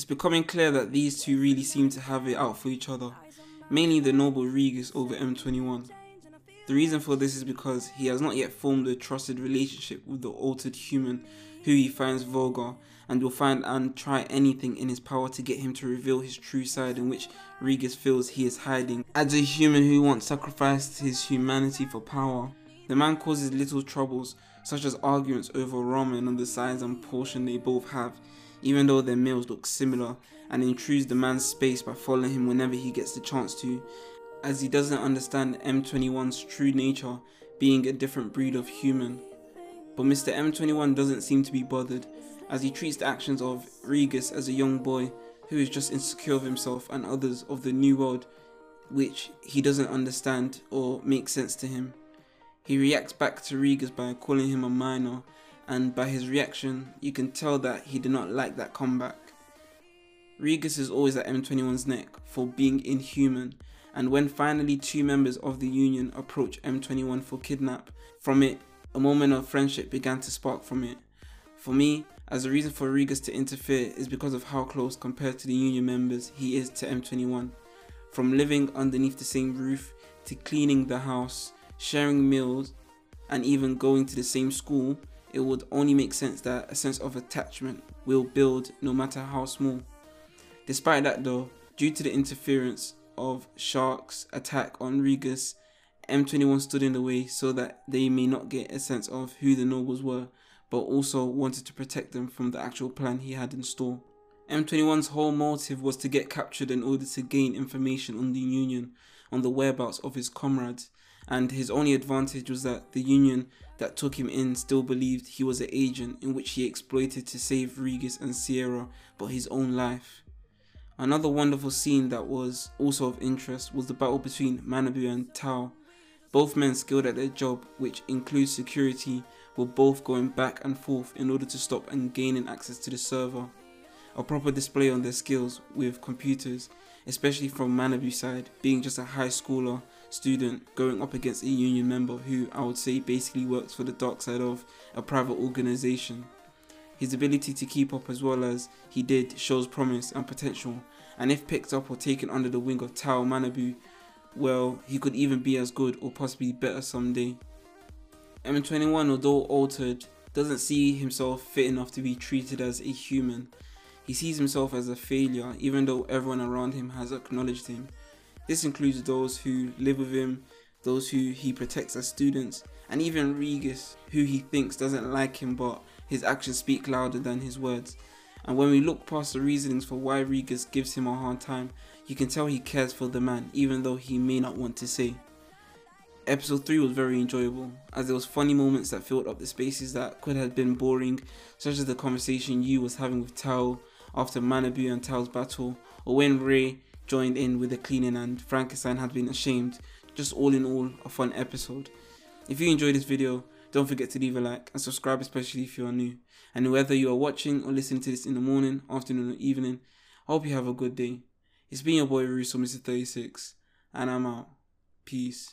It's becoming clear that these two really seem to have it out for each other, mainly the noble Regis over M21. The reason for this is because he has not yet formed a trusted relationship with the altered human who he finds vulgar and will find and try anything in his power to get him to reveal his true side in which Regis feels he is hiding. As a human who once sacrificed his humanity for power, the man causes little troubles such as arguments over ramen and the size and portion they both have, even though their meals look similar, and intrudes the man's space by following him whenever he gets the chance to, as he doesn't understand M21's true nature being a different breed of human. But Mr. M21 doesn't seem to be bothered, as he treats the actions of Regis as a young boy who is just insecure of himself and others of the new world which he doesn't understand or make sense to him. He reacts back to Regis by calling him a minor, and by his reaction, you can tell that he did not like that comeback. Regis is always at M21's neck for being inhuman, and when finally two members of the Union approach M21 for kidnap, from it, a moment of friendship began to spark from it. For me, as a reason for Regis to interfere is because of how close compared to the Union members he is to M21. From living underneath the same roof, to cleaning the house, sharing meals, and even going to the same school, it would only make sense that a sense of attachment will build no matter how small. Despite that though, due to the interference of Shark's attack on Regis, M21 stood in the way so that they may not get a sense of who the nobles were, but also wanted to protect them from the actual plan he had in store. M21's whole motive was to get captured in order to gain information on the Union, on the whereabouts of his comrades, and his only advantage was that the Union that took him in still believed he was an agent in which he exploited to save Regis and Seira but his own life. Another wonderful scene that was also of interest was the battle between Manabu and Tao. Both men skilled at their job, which includes security, were both going back and forth in order to stop and gaining access to the server. A proper display on their skills with computers, especially from Manabu's side, being just a high schooler student going up against a union member who I would say basically works for the dark side of a private organization. His ability to keep up as well as he did shows promise and potential, and if picked up or taken under the wing of Tao Manabu, well, he could even be as good or possibly better someday. M21, although altered, doesn't see himself fit enough to be treated as a human. He sees himself as a failure, even though everyone around him has acknowledged him. This includes those who live with him, those who he protects as students, and even Regis, who he thinks doesn't like him but his actions speak louder than his words. And when we look past the reasonings for why Regis gives him a hard time, you can tell he cares for the man even though he may not want to say. Episode 3 was very enjoyable, as there was funny moments that filled up the spaces that could have been boring, such as the conversation Yu was having with Tao after Manabu and Tao's battle, or when Rai joined in with the cleaning and Frankenstein had been ashamed. Just all in all, a fun episode. If you enjoyed this video, don't forget to leave a like and subscribe especially if you are new. And whether you are watching or listening to this in the morning, afternoon or evening, I hope you have a good day. It's been your boy Russo Mr. 36 and I'm out. Peace.